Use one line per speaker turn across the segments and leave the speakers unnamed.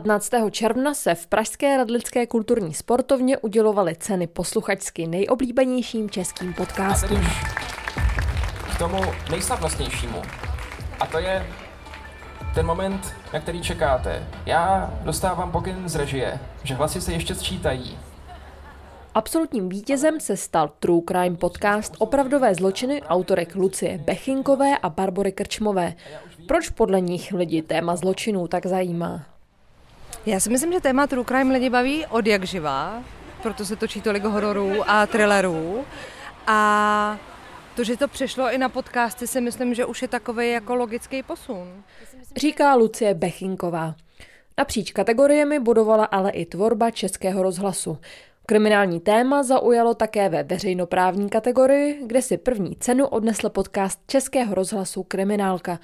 15. června se v Pražské radlické kulturní sportovně udělovaly ceny posluchačsky nejoblíbenějším českým podcastům.
K tomu nejslavnostnějšímu. A to je ten moment, na který čekáte. Já dostávám pokyn z režie, že hlasy se ještě sčítají.
Absolutním vítězem se stal True Crime podcast Opravdové zločiny autorek Lucie Bechinkové a Barbory Krčmové. Proč podle nich lidi téma zločinů tak zajímá?
Já si myslím, že téma True Crime lidi baví od jak živá, proto se točí tolik hororů a thrillerů. A to, že to přešlo i na podcasty, si myslím, že už je takový jako logický posun.
Říká Lucie Bechinková. Napříč kategoriemi budovala ale i tvorba Českého rozhlasu. Kriminální téma zaujalo také ve veřejnoprávní kategorii, kde si první cenu odnesl podcast Českého rozhlasu Kriminálka.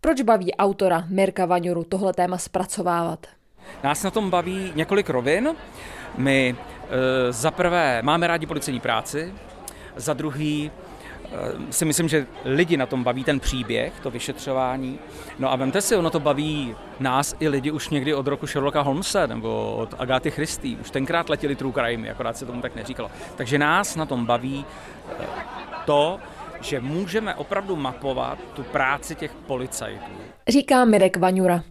Proč baví autora Mirka Vaňuru tohle téma zpracovávat?
Nás na tom baví několik rovin. My e, za prvé máme rádi policejní práci, za druhý e, si myslím, že lidi na tom baví ten příběh, to vyšetřování. No a vemte si, ono to baví nás i lidi už někdy od roku Sherlocka Holmesa nebo od Agáty Christy. Už tenkrát letěli True Crime, akorát se tomu tak neříkalo. Takže nás na tom baví e, to, že můžeme opravdu mapovat tu práci těch policajtů.
Říká Mirek Vaňura.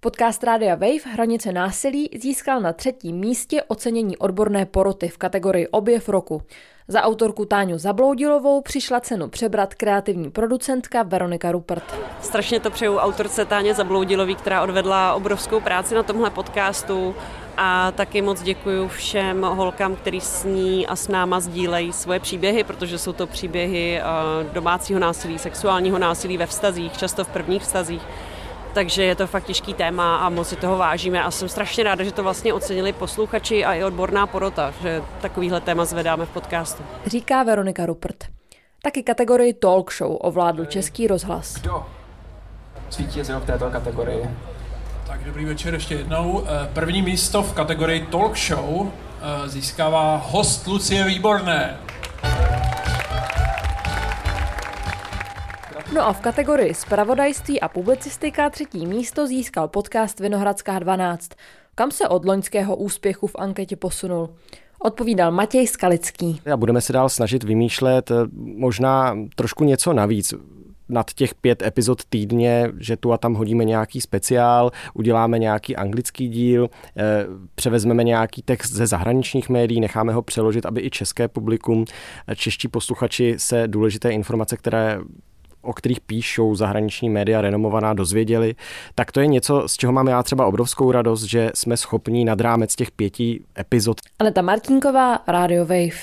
Podcast Rádia Wave Hranice násilí získal na třetím místě ocenění odborné poroty v kategorii Objev roku. Za autorku Táňu Zabloudilovou přišla cenu přebrat kreativní producentka Veronika Rupert.
Strašně to přeju autorce Táně Zabloudilový, která odvedla obrovskou práci na tomhle podcastu a taky moc děkuji všem holkám, který s ní a s náma sdílejí svoje příběhy, protože jsou to příběhy eh, domácího násilí, sexuálního násilí ve vztazích, často v prvních vztazích takže je to fakt těžký téma a moc si toho vážíme a jsem strašně ráda, že to vlastně ocenili posluchači a i odborná porota, že takovýhle téma zvedáme v podcastu.
Říká Veronika Rupert. Taky kategorii talk show ovládl Český rozhlas.
Kdo zvítězil v této kategorii?
Tak dobrý večer ještě jednou. Eh, první místo v kategorii talk show eh, získává host Lucie Výborné.
No a v kategorii Spravodajství a publicistika třetí místo získal podcast Vinohradská 12, kam se od loňského úspěchu v anketě posunul. Odpovídal Matěj Skalický.
A budeme se dál snažit vymýšlet eh, možná trošku něco navíc nad těch pět epizod týdně, že tu a tam hodíme nějaký speciál, uděláme nějaký anglický díl, eh, převezmeme nějaký text ze zahraničních médií, necháme ho přeložit, aby i české publikum, eh, čeští posluchači se důležité informace, které o kterých píšou zahraniční média renomovaná, dozvěděli, tak to je něco, z čeho mám já třeba obrovskou radost, že jsme schopni nad rámec těch pěti epizod.
Aneta Martinková, Radio Wave.